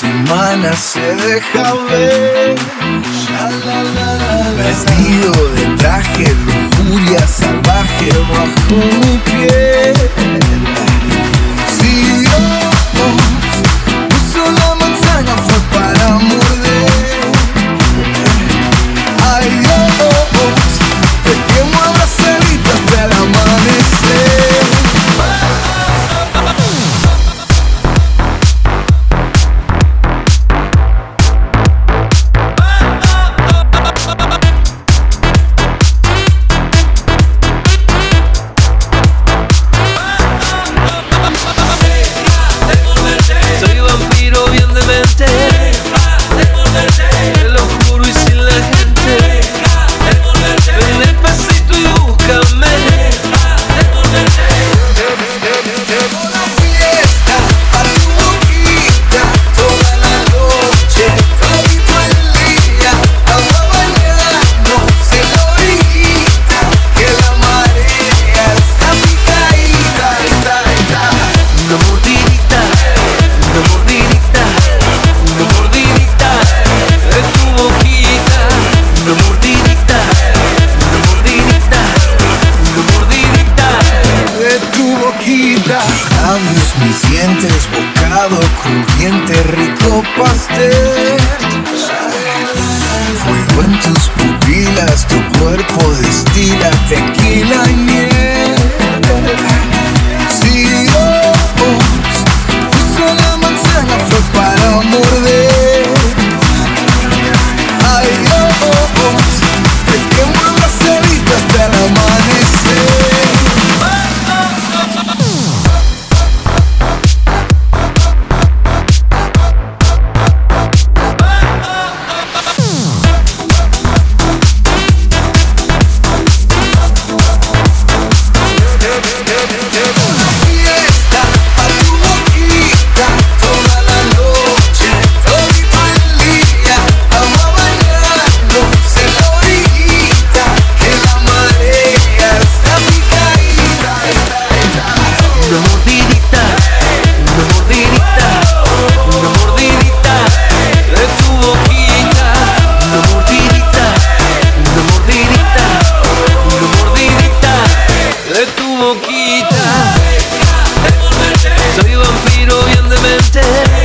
semana se deja ver. Vestido de traje, lujuria salvaje bajo mi piel. mis dientes, bocado crujiente, rico pastel. fundamental